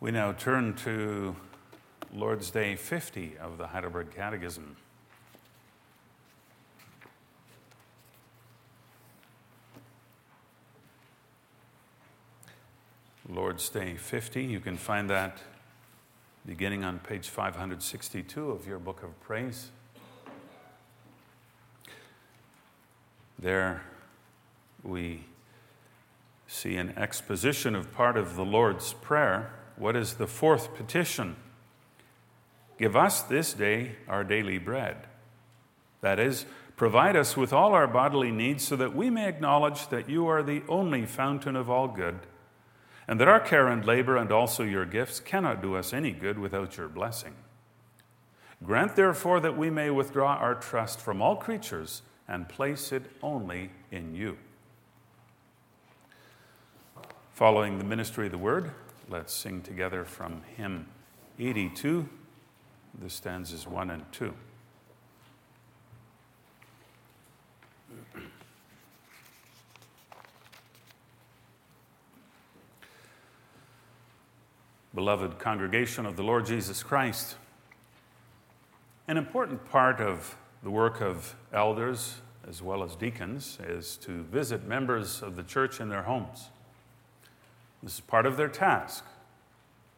We now turn to Lord's Day 50 of the Heidelberg Catechism. Lord's Day 50, you can find that beginning on page 562 of your book of praise. There we see an exposition of part of the Lord's Prayer. What is the fourth petition? Give us this day our daily bread. That is, provide us with all our bodily needs so that we may acknowledge that you are the only fountain of all good, and that our care and labor and also your gifts cannot do us any good without your blessing. Grant, therefore, that we may withdraw our trust from all creatures and place it only in you. Following the ministry of the word, let's sing together from hymn 82, the stanzas 1 and 2. Beloved congregation of the Lord Jesus Christ, an important part of the work of elders as well as deacons is to visit members of the church in their homes. This is part of their task.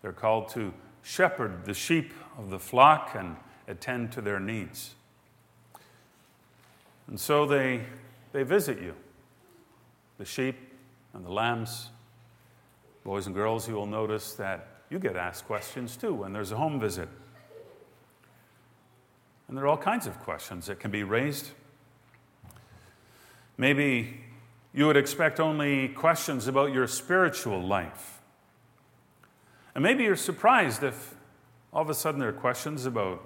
They're called to shepherd the sheep of the flock and attend to their needs. And so they, they visit you, the sheep and the lambs. Boys and girls, you will notice that you get asked questions too when there's a home visit. And there are all kinds of questions that can be raised. Maybe you would expect only questions about your spiritual life. And maybe you're surprised if all of a sudden there are questions about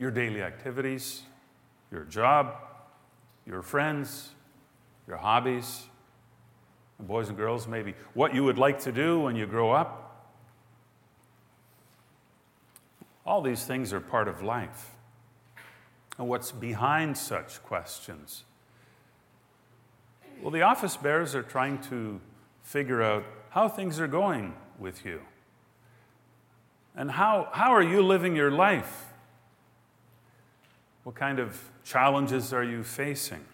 your daily activities, your job, your friends, your hobbies, boys and girls, maybe what you would like to do when you grow up. All these things are part of life. And what's behind such questions? Well, the office bearers are trying to figure out how things are going with you. And how, how are you living your life? What kind of challenges are you facing?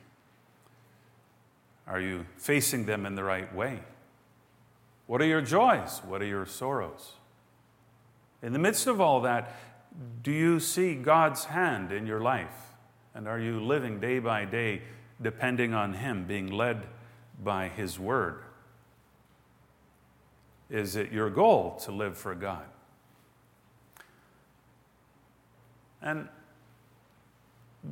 Are you facing them in the right way? What are your joys? What are your sorrows? In the midst of all that, do you see God's hand in your life? And are you living day by day depending on Him, being led by His Word? Is it your goal to live for God? And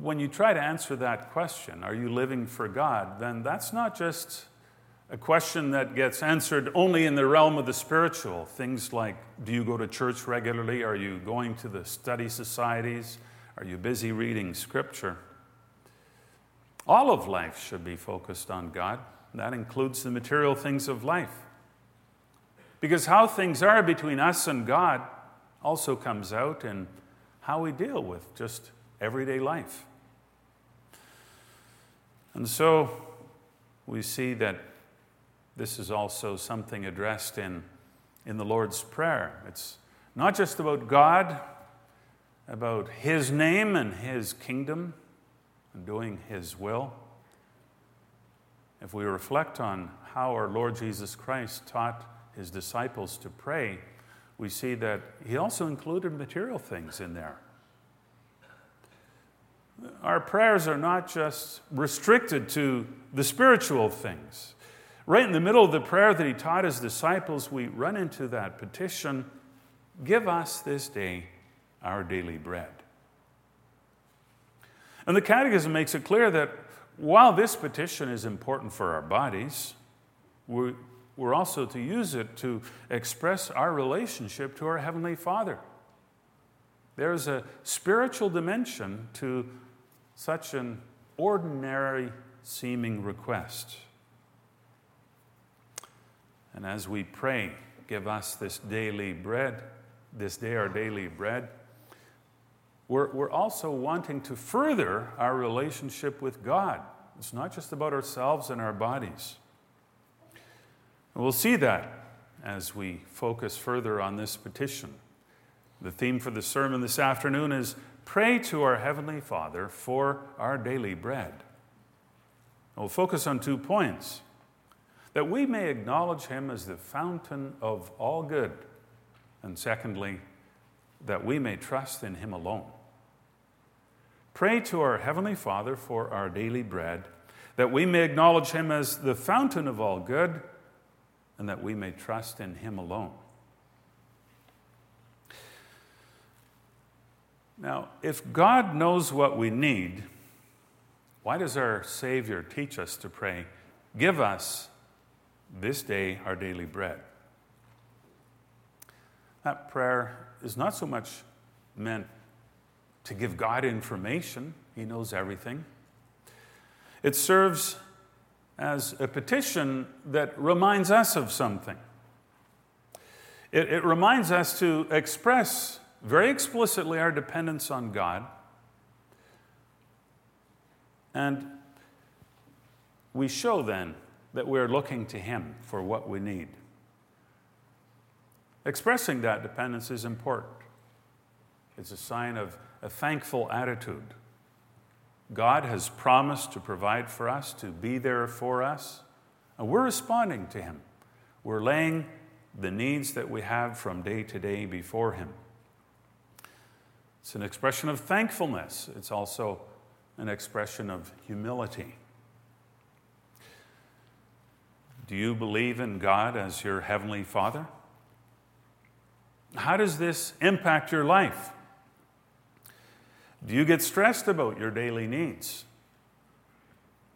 when you try to answer that question, are you living for God, then that's not just a question that gets answered only in the realm of the spiritual. Things like do you go to church regularly? Are you going to the study societies? Are you busy reading scripture? All of life should be focused on God. That includes the material things of life. Because how things are between us and God also comes out in how we deal with just everyday life. And so we see that this is also something addressed in, in the Lord's Prayer. It's not just about God, about His name and His kingdom, and doing His will. If we reflect on how our Lord Jesus Christ taught His disciples to pray, we see that He also included material things in there. Our prayers are not just restricted to the spiritual things. Right in the middle of the prayer that he taught his disciples, we run into that petition Give us this day our daily bread. And the Catechism makes it clear that while this petition is important for our bodies, we're, also to use it to express our relationship to our Heavenly Father. There's a spiritual dimension to such an ordinary seeming request. And as we pray, give us this daily bread, this day our daily bread, we're, we're also wanting to further our relationship with God. It's not just about ourselves and our bodies. We'll see that as we focus further on this petition. The theme for the sermon this afternoon is Pray to our Heavenly Father for our daily bread. We'll focus on two points that we may acknowledge Him as the fountain of all good, and secondly, that we may trust in Him alone. Pray to our Heavenly Father for our daily bread, that we may acknowledge Him as the fountain of all good, and that we may trust in Him alone. Now, if God knows what we need, why does our Savior teach us to pray, Give us this day our daily bread? That prayer is not so much meant to give God information, He knows everything. It serves as a petition that reminds us of something. It, it, reminds us to express very explicitly our dependence on God. And we show then that we're looking to Him for what we need. Expressing that dependence is important. It's a sign of a thankful attitude. God has promised to provide for us, to be there for us, and we're responding to Him. We're laying the needs that we have from day to day before Him. It's an expression of thankfulness, it's also an expression of humility. Do you believe in God as your Heavenly Father? How does this impact your life? Do you get stressed about your daily needs?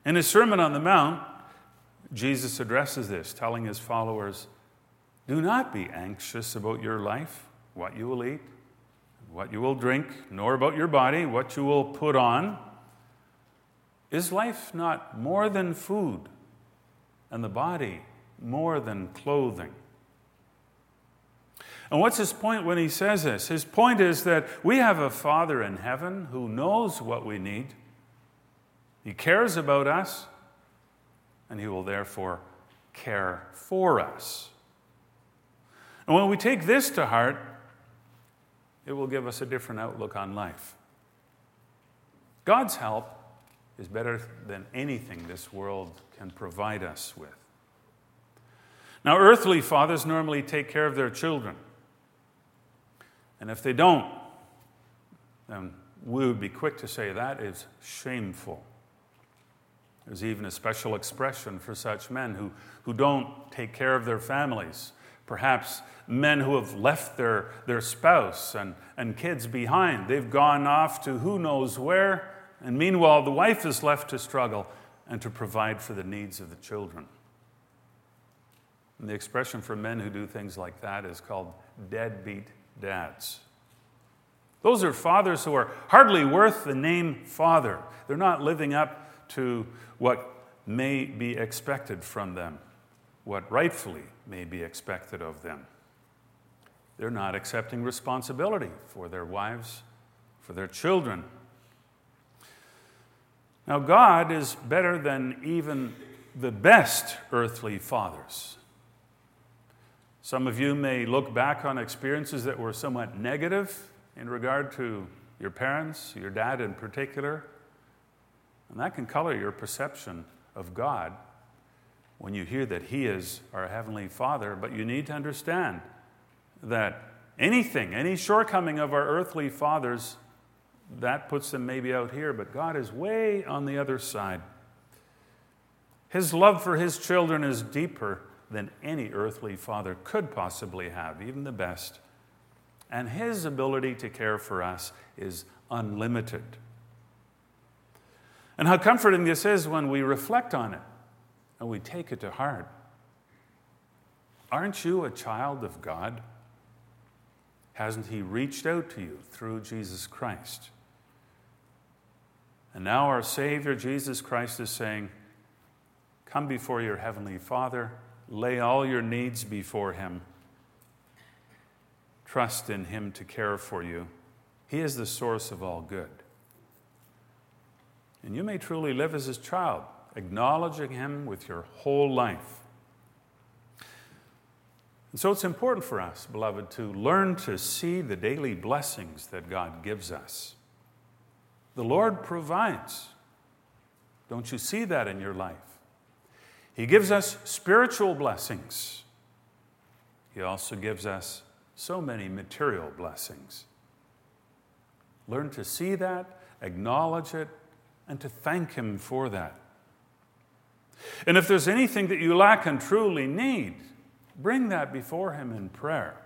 In his Sermon on the Mount, Jesus addresses this, telling his followers, Do not be anxious about your life, what you will eat, what you will drink, nor about your body, what you will put on. Is life not more than food, and the body more than clothing? And what's his point when he says this? His point is that we have a Father in heaven who knows what we need. He cares about us, and he will therefore care for us. And when we take this to heart, it will give us a different outlook on life. God's help is better than anything this world can provide us with. Now, earthly fathers normally take care of their children. And if they don't, then we would be quick to say that is shameful. There's even a special expression for such men who, who don't take care of their families. Perhaps men who have left their, their spouse and, and kids behind. They've gone off to who knows where, and meanwhile, the wife is left to struggle and to provide for the needs of the children. And the expression for men who do things like that is called deadbeat dads. Those are fathers who are hardly worth the name father. They're not living up to what may be expected from them, what rightfully may be expected of them. They're not accepting responsibility for their wives, for their children. Now, God is better than even the best earthly fathers. Some of you may look back on experiences that were somewhat negative in regard to your parents, your dad in particular, and that can color your perception of God when you hear that He is our Heavenly Father. But you need to understand that anything, any shortcoming of our earthly fathers, that puts them maybe out here, but God is way on the other side. His love for His children is deeper than any earthly father could possibly have, even the best. And his ability to care for us is unlimited. And how comforting this is when we reflect on it and we take it to heart. Aren't you a child of God? Hasn't He reached out to you through Jesus Christ? And now our Savior, Jesus Christ, is saying, Come before your Heavenly Father Lay all your needs before Him. Trust in Him to care for you. He is the source of all good. And you may truly live as His child, acknowledging Him with your whole life. And so it's important for us, beloved, to learn to see the daily blessings that God gives us. The Lord provides. Don't you see that in your life? He gives us spiritual blessings. He also gives us so many material blessings. Learn to see that, acknowledge it, and to thank Him for that. And if there's anything that you lack and truly need, bring that before Him in prayer.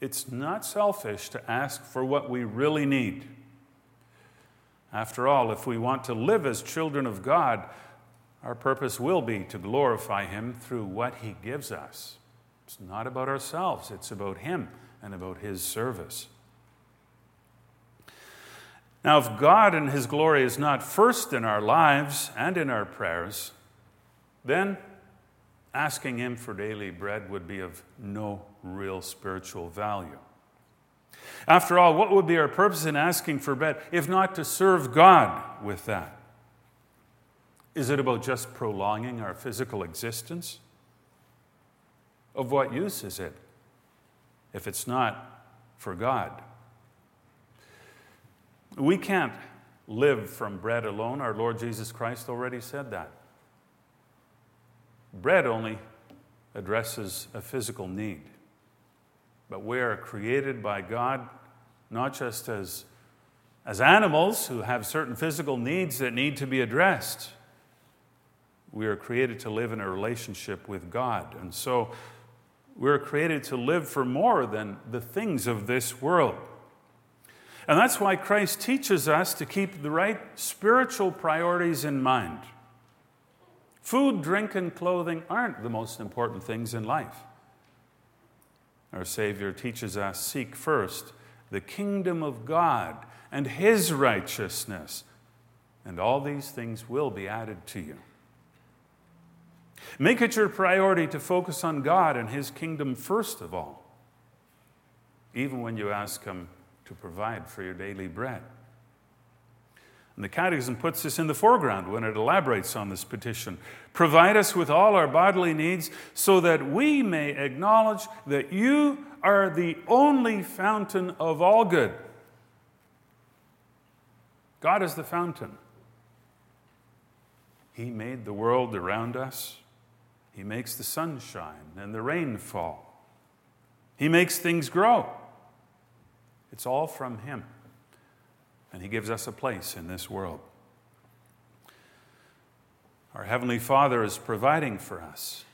It's not selfish to ask for what we really need. After all, if we want to live as children of God, our purpose will be to glorify Him through what He gives us. It's not about ourselves, it's about Him and about His service. Now, if God and His glory is not first in our lives and in our prayers, then asking Him for daily bread would be of no real spiritual value. After all, what would be our purpose in asking for bread if not to serve God with that? Is it about just prolonging our physical existence? Of what use is it if it's not for God? We can't live from bread alone. Our Lord Jesus Christ already said that. Bread only addresses a physical need. But we are created by God not just as, as animals who have certain physical needs that need to be addressed. We are created to live in a relationship with God. And so we're created to live for more than the things of this world. And that's why Christ teaches us to keep the right spiritual priorities in mind. Food, drink, and clothing aren't the most important things in life. Our Savior teaches us seek first the kingdom of God and His righteousness, and all these things will be added to you. Make it your priority to focus on God and His kingdom first of all, even when you ask Him to provide for your daily bread. And the Catechism puts this in the foreground when it elaborates on this petition. Provide us with all our bodily needs so that we may acknowledge that you are the only fountain of all good. God is the fountain. He made the world around us. He makes the sun shine and the rain fall. He makes things grow. It's all from Him. And He gives us a place in this world. Our Heavenly Father is providing for us,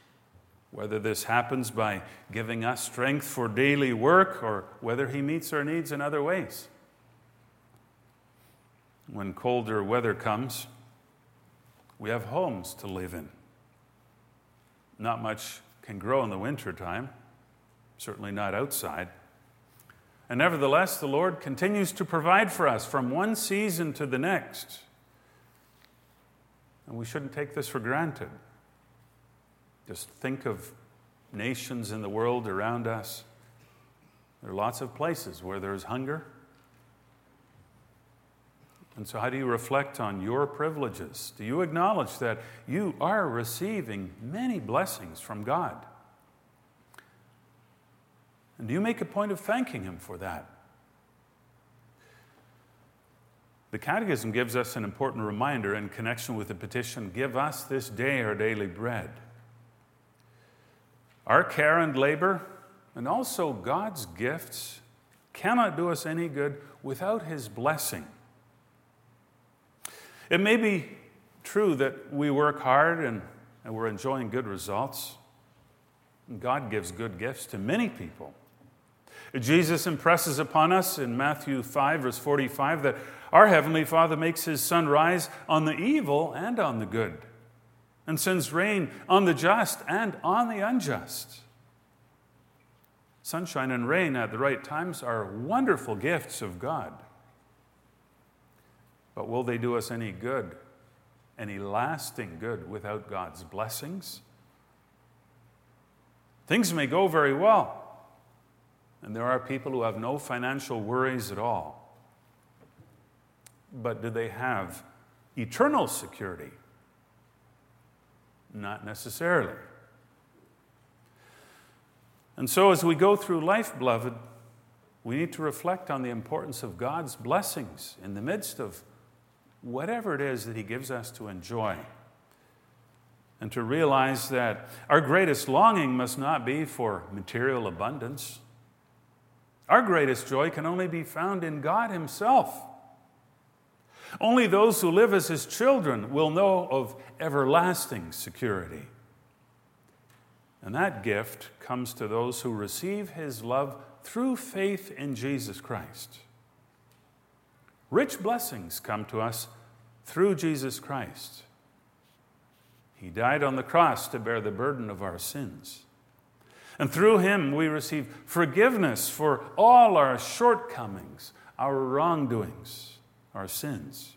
whether this happens by giving us strength for daily work or whether He meets our needs in other ways. When colder weather comes, we have homes to live in. Not much can grow in the wintertime, certainly not outside. And nevertheless, the Lord continues to provide for us from one season to the next. And we shouldn't take this for granted. Just think of nations in the world around us. There are lots of places where there's hunger. And so, how do you reflect on your privileges? Do you acknowledge that you are receiving many blessings from God? And do you make a point of thanking Him for that? The Catechism gives us an important reminder in connection with the petition Give us this day our daily bread. Our care and labor, and also God's gifts, cannot do us any good without His blessing. It may be true that we work hard and, and we're enjoying good results. God gives good gifts to many people. Jesus impresses upon us in Matthew 5, verse 45, that our Heavenly Father makes His sun rise on the evil and on the good, and sends rain on the just and on the unjust. Sunshine and rain at the right times are wonderful gifts of God. But will they do us any good, any lasting good, without God's blessings? Things may go very well and there are people who have no financial worries at all. But do they have eternal security? Not necessarily. And so, as we go through life, beloved, we need to reflect on the importance of God's blessings in the midst of whatever it is that He gives us to enjoy. And to realize that our greatest longing must not be for material abundance. Our greatest joy can only be found in God Himself. Only those who live as His children will know of everlasting security. And that gift comes to those who receive His love through faith in Jesus Christ. Rich blessings come to us through Jesus Christ. He died on the cross to bear the burden of our sins. And through him, we receive forgiveness for all our shortcomings, our wrongdoings, our sins.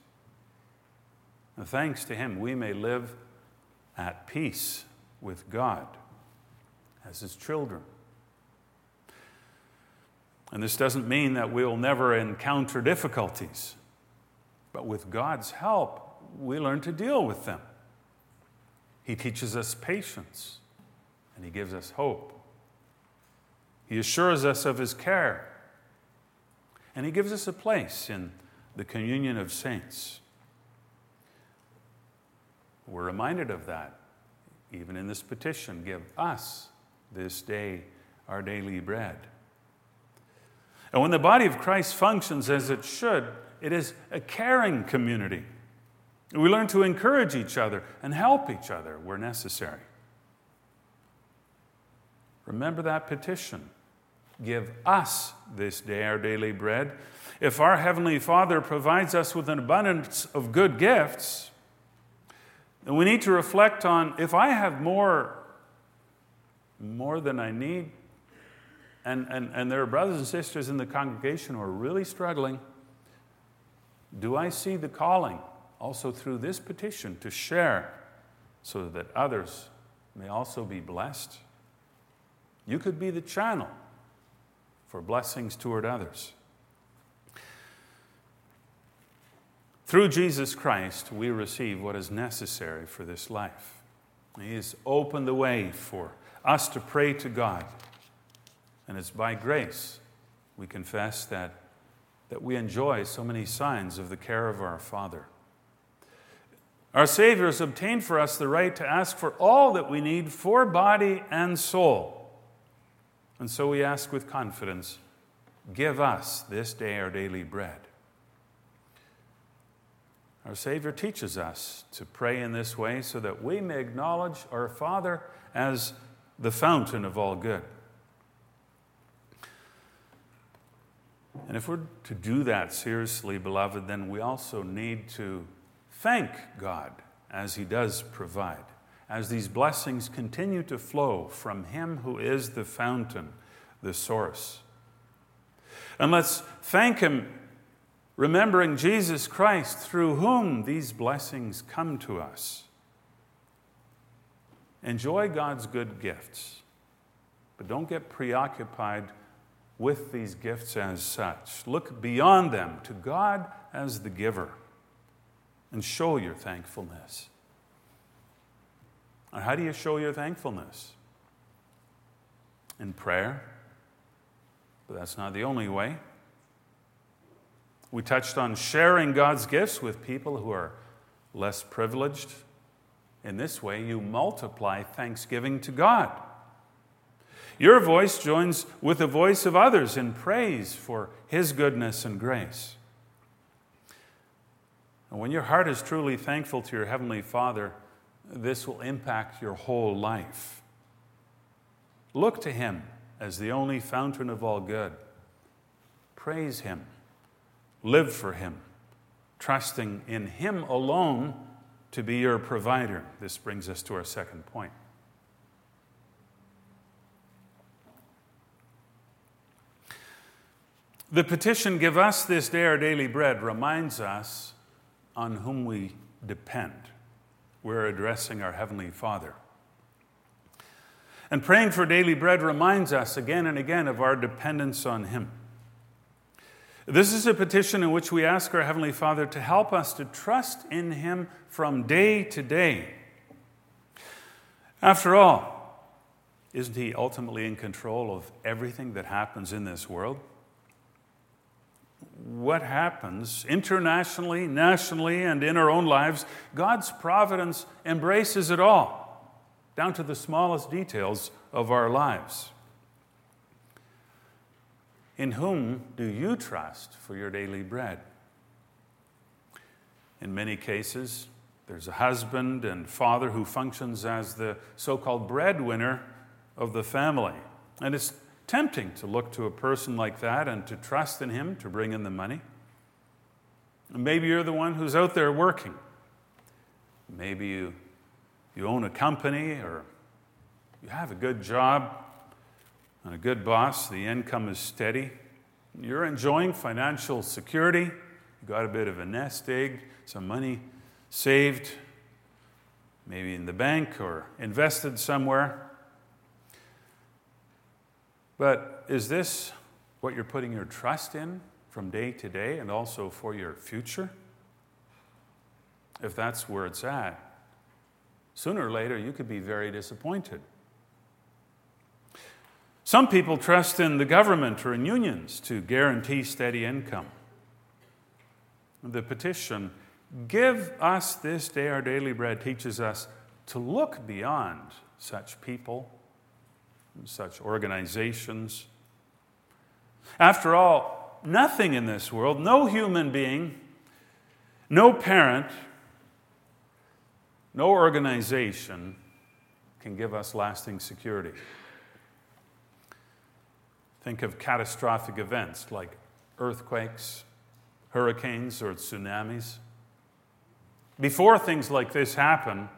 And thanks to him, we may live at peace with God as his children. And this doesn't mean that we'll never encounter difficulties, but with God's help, we learn to deal with them. He teaches us patience and He gives us hope. He assures us of His care and He gives us a place in the communion of saints. We're reminded of that even in this petition give us this day our daily bread. And when the body of Christ functions as it should, it is a caring community. We learn to encourage each other and help each other where necessary. Remember that petition. Give us this day our daily bread. If our Heavenly Father provides us with an abundance of good gifts, then we need to reflect on if I have more, more than I need, and, and, and there are brothers and sisters in the congregation who are really struggling. Do I see the calling also through this petition to share so that others may also be blessed? You could be the channel for blessings toward others. Through Jesus Christ, we receive what is necessary for this life. He has opened the way for us to pray to God and it's by grace we confess that, that we enjoy so many signs of the care of our Father. Our Savior has obtained for us the right to ask for all that we need for body and soul. And so we ask with confidence Give us this day our daily bread. Our Savior teaches us to pray in this way so that we may acknowledge our Father as the fountain of all good. And if we're to do that seriously, beloved, then we also need to thank God as He does provide, as these blessings continue to flow from Him who is the fountain, the source. And let's thank Him, remembering Jesus Christ, through whom these blessings come to us. Enjoy God's good gifts, but don't get preoccupied with these gifts as such. Look beyond them to God as the giver and show your thankfulness. And how do you show your thankfulness? In prayer, but that's not the only way. We touched on sharing God's gifts with people who are less privileged. In this way, you multiply thanksgiving to God. Your voice joins with the voice of others in praise for His goodness and grace. And when your heart is truly thankful to your Heavenly Father, this will impact your whole life. Look to Him as the only fountain of all good. Praise Him. Live for Him, trusting in Him alone to be your provider. This brings us to our second point. The petition, Give us this day our daily bread, reminds us on whom we depend. We're addressing our Heavenly Father. And praying for daily bread reminds us again and again of our dependence on Him. This is a petition in which we ask our Heavenly Father to help us to trust in Him from day to day. After all, isn't He ultimately in control of everything that happens in this world? What happens internationally, nationally, and in our own lives, God's providence embraces it all, down to the smallest details of our lives. In whom do you trust for your daily bread? In many cases, there's a husband and father who functions as the so called breadwinner of the family. And it's tempting to look to a person like that and to trust in him to bring in the money. Maybe you're the one who's out there working. Maybe you, you own a company or you have a good job and a good boss. The income is steady. You're enjoying financial security. You got a bit of a nest egg, some money saved, maybe in the bank or invested somewhere. But is this what you're putting your trust in from day to day and also for your future? If that's where it's at, sooner or later you could be very disappointed. Some people trust in the government or in unions to guarantee steady income. The petition, Give us this day our daily bread, teaches us to look beyond such people such organizations. After all, nothing in this world, no human being, no parent, no organization can give us lasting security. Think of catastrophic events like earthquakes, hurricanes, or tsunamis. Before things like this happen,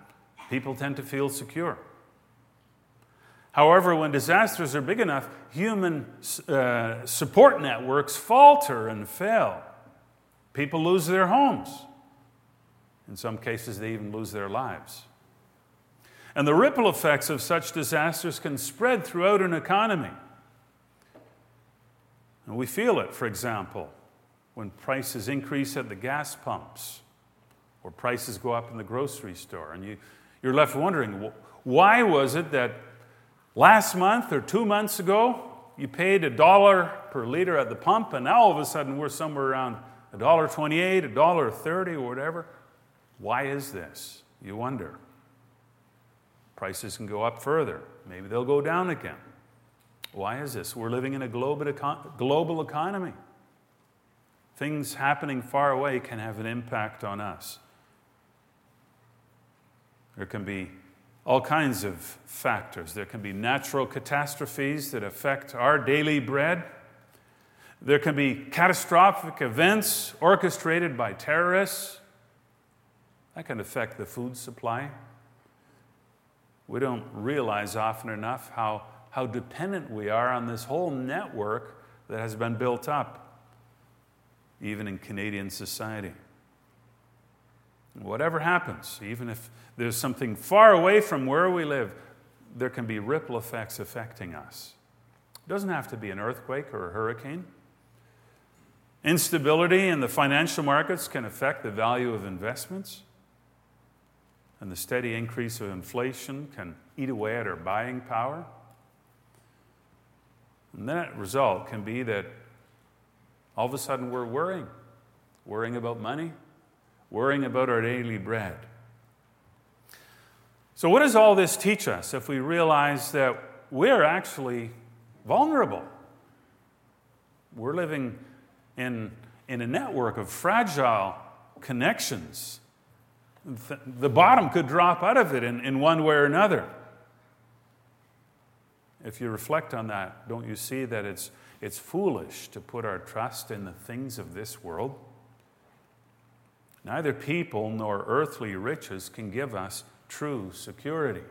people tend to feel secure. However, when disasters are big enough, human uh, support networks falter and fail. People lose their homes. In some cases, they even lose their lives. And the ripple effects of such disasters can spread throughout an economy. And we feel it, for example, when prices increase at the gas pumps or prices go up in the grocery store. And you, you're left wondering why was it that Last month or two months ago, you paid a dollar per liter at the pump, and now all of a sudden we're somewhere around a dollar twenty-eight, a dollar thirty, or whatever. Why is this? You wonder. Prices can go up further. Maybe they'll go down again. Why is this? We're living in a global economy. Things happening far away can have an impact on us. There can be all kinds of factors. There can be natural catastrophes that affect our daily bread. There can be catastrophic events orchestrated by terrorists. That can affect the food supply. We don't realize often enough how, how dependent we are on this whole network that has been built up, even in Canadian society. Whatever happens, even if there's something far away from where we live, there can be ripple effects affecting us. It doesn't have to be an earthquake or a hurricane. Instability in the financial markets can affect the value of investments. And the steady increase of inflation can eat away at our buying power. And that result can be that all of a sudden we're worrying, worrying about money, worrying about our daily bread. So, what does all this teach us if we realize that we're actually vulnerable? We're living in, in a network of fragile connections. The bottom could drop out of it in, in one way or another. If you reflect on that, don't you see that it's, it's foolish to put our trust in the things of this world? Neither people nor earthly riches can give us true security.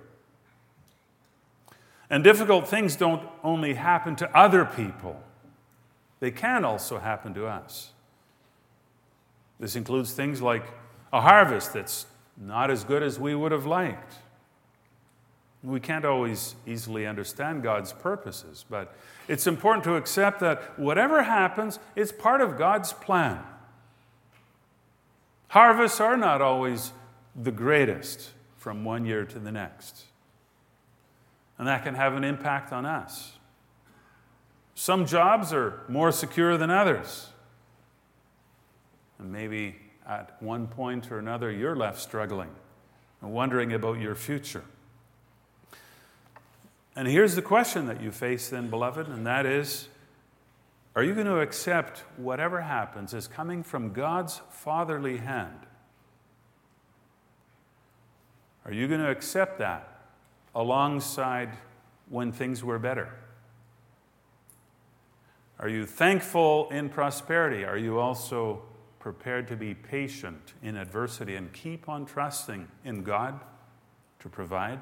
And difficult things don't only happen to other people, they can also happen to us. This includes things like a harvest that's not as good as we would have liked. We can't always easily understand God's purposes, but it's important to accept that whatever happens, it's part of God's plan. Harvests are not always the greatest from one year to the next. And that can have an impact on us. Some jobs are more secure than others. And maybe at one point or another, you're left struggling and wondering about your future. And here's the question that you face, then, beloved, and that is Are you going to accept whatever happens as coming from God's fatherly hand? Are you going to accept that alongside when things were better? Are you thankful in prosperity? Are you also prepared to be patient in adversity and keep on trusting in God to provide?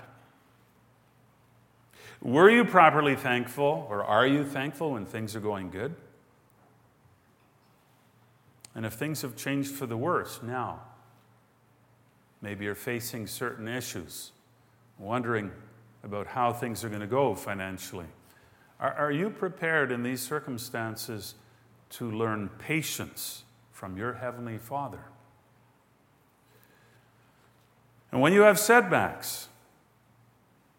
Were you properly thankful, or are you thankful when things are going good? And if things have changed for the worse now, maybe you're facing certain issues, wondering about how things are going to go financially. Are, are you prepared in these circumstances to learn patience from your Heavenly Father? And when you have setbacks,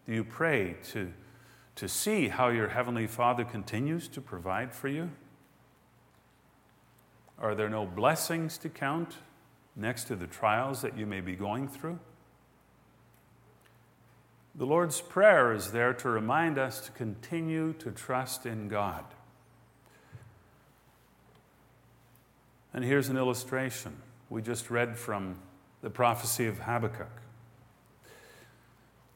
do you pray to, to see how your Heavenly Father continues to provide for you? Are there no blessings to count next to the trials that you may be going through? The Lord's Prayer is there to remind us to continue to trust in God. And here's an illustration. We just read from the prophecy of Habakkuk.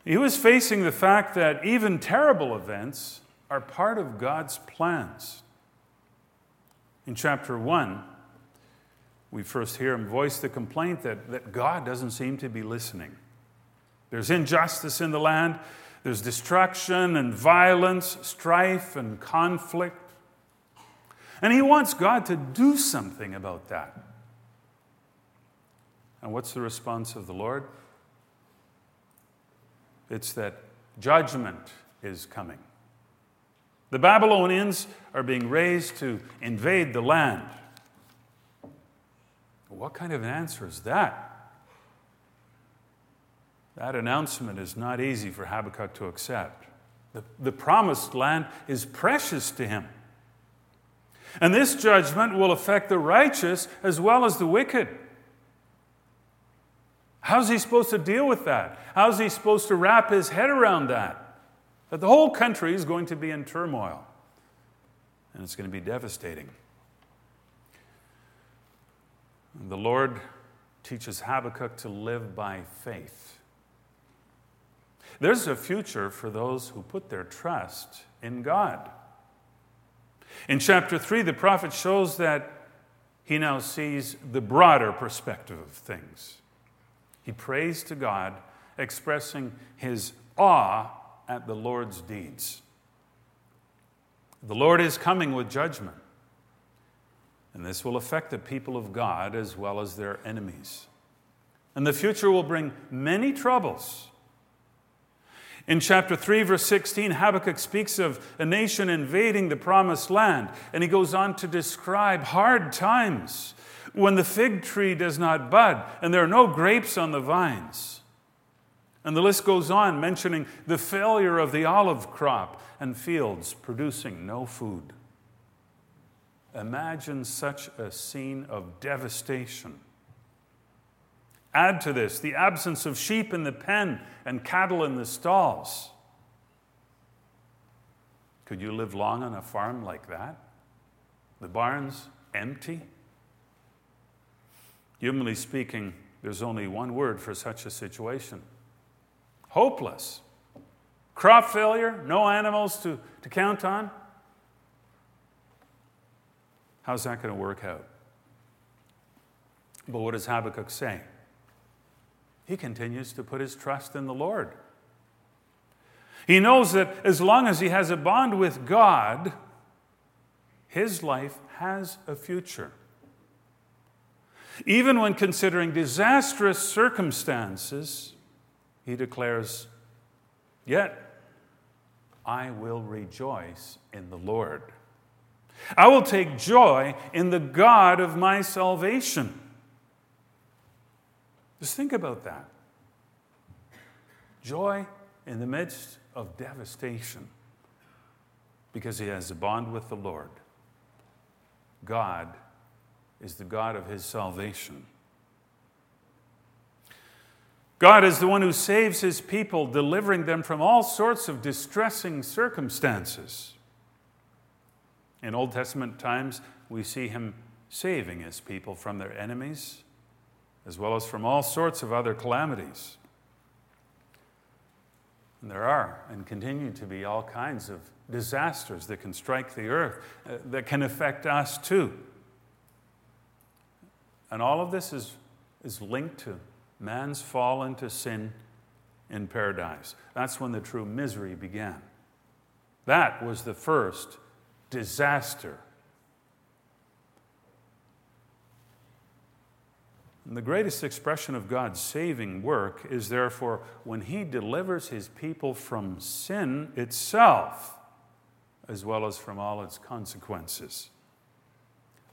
He was facing the fact that even terrible events are part of God's plans. In chapter 1, we first hear him voice the complaint that, that God doesn't seem to be listening. There's injustice in the land, there's destruction and violence, strife and conflict. And he wants God to do something about that. And what's the response of the Lord? It's that judgment is coming. The Babylonians are being raised to invade the land. What kind of an answer is that? That announcement is not easy for Habakkuk to accept. The, the promised land is precious to him. And this judgment will affect the righteous as well as the wicked. How's he supposed to deal with that? How's he supposed to wrap his head around that? That the whole country is going to be in turmoil and it's going to be devastating. The Lord teaches Habakkuk to live by faith. There's a future for those who put their trust in God. In chapter 3, the prophet shows that he now sees the broader perspective of things. He prays to God, expressing his awe at the Lord's deeds. The Lord is coming with judgment, and this will affect the people of God as well as their enemies. And the future will bring many troubles in chapter 3, verse 16, Habakkuk speaks of a nation invading the promised land, and he goes on to describe hard times when the fig tree does not bud and there are no grapes on the vines. And the list goes on, mentioning the failure of the olive crop and fields producing no food. Imagine such a scene of devastation. Add to this the absence of sheep in the pen and cattle in the stalls. Could you live long on a farm like that? The barns empty? Humanly speaking, there's only one word for such a situation hopeless. Crop failure, no animals to, to count on. How's that going to work out? But what does Habakkuk say? he continues to put his trust in the Lord. He knows that as long as he has a bond with God, his life has a future. Even when considering disastrous circumstances, he declares, Yet I will rejoice in the Lord. I will take joy in the God of my salvation. Just think about that. Joy in the midst of devastation because he has a bond with the Lord. God is the God of his salvation. God is the one who saves his people, delivering them from all sorts of distressing circumstances. In Old Testament times, we see him saving his people from their enemies, as well as from all sorts of other calamities. And there are and continue to be all kinds of disasters that can strike the earth, uh, that can affect us too. And all of this is, is linked to man's fall into sin in paradise. That's when the true misery began. That was the first disaster And the greatest expression of God's saving work is therefore when He delivers His people from sin itself, as well as from all its consequences.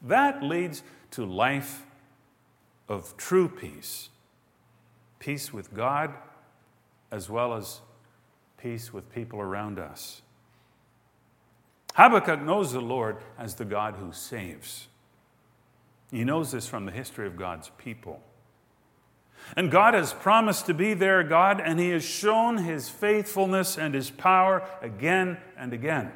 That leads to life of true peace peace with God, as well as peace with people around us. Habakkuk knows the Lord as the God who saves. He knows this from the history of God's people. And God has promised to be their God, and He has shown His faithfulness and His power again and again.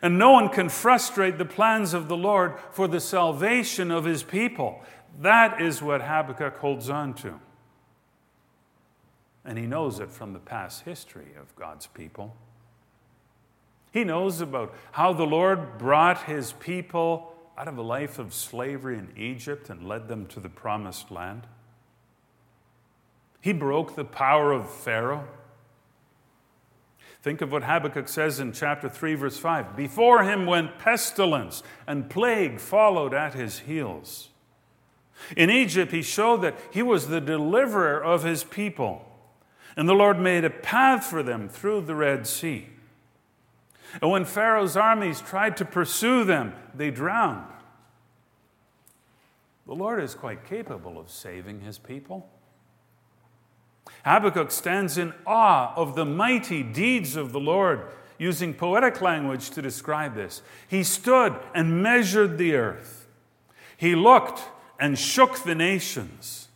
And no one can frustrate the plans of the Lord for the salvation of His people. That is what Habakkuk holds on to. And he knows it from the past history of God's people. He knows about how the Lord brought His people out of a life of slavery in Egypt and led them to the promised land. He broke the power of Pharaoh. Think of what Habakkuk says in chapter 3, verse 5. Before him went pestilence, and plague followed at his heels. In Egypt, he showed that he was the deliverer of his people, and the Lord made a path for them through the Red Sea. And when Pharaoh's armies tried to pursue them, they drowned. The Lord is quite capable of saving his people. Habakkuk stands in awe of the mighty deeds of the Lord, using poetic language to describe this. He stood and measured the earth, he looked and shook the nations.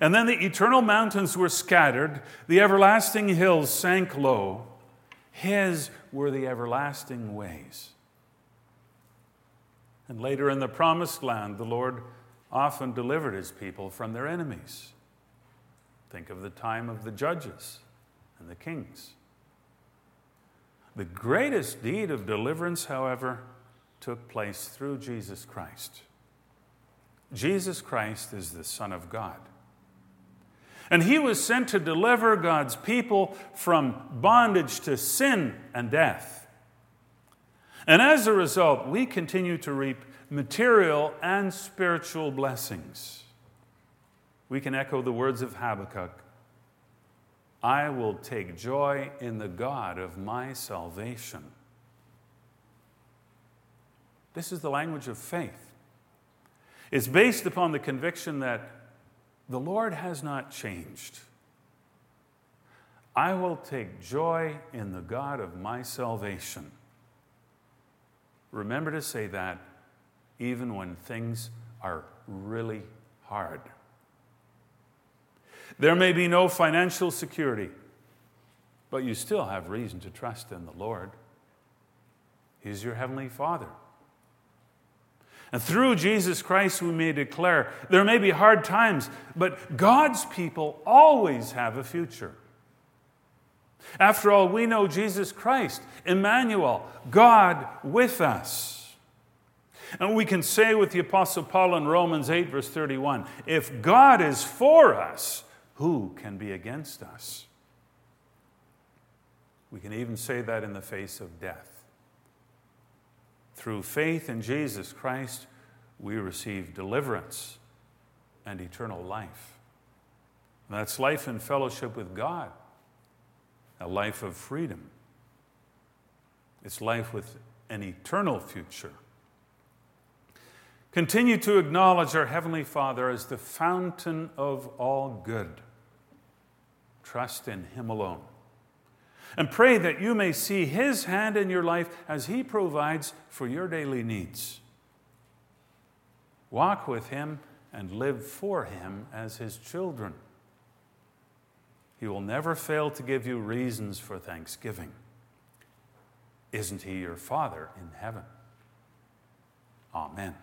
And then the eternal mountains were scattered, the everlasting hills sank low. His were the everlasting ways. And later in the promised land, the Lord often delivered his people from their enemies. Think of the time of the judges and the kings. The greatest deed of deliverance, however, took place through Jesus Christ. Jesus Christ is the Son of God. And he was sent to deliver God's people from bondage to sin and death. And as a result, we continue to reap material and spiritual blessings. We can echo the words of Habakkuk I will take joy in the God of my salvation. This is the language of faith. It's based upon the conviction that the Lord has not changed. I will take joy in the God of my salvation. Remember to say that even when things are really hard. There may be no financial security, but you still have reason to trust in the Lord. He's your Heavenly Father. And through Jesus Christ, we may declare there may be hard times, but God's people always have a future. After all, we know Jesus Christ, Emmanuel, God with us. And we can say with the Apostle Paul in Romans 8, verse 31 if God is for us, who can be against us? We can even say that in the face of death. Through faith in Jesus Christ, we receive deliverance and eternal life. And that's life in fellowship with God, a life of freedom. It's life with an eternal future. Continue to acknowledge our Heavenly Father as the fountain of all good. Trust in Him alone. And pray that you may see His hand in your life as He provides for your daily needs. Walk with Him and live for Him as His children. He will never fail to give you reasons for thanksgiving. Isn't He your Father in heaven? Amen.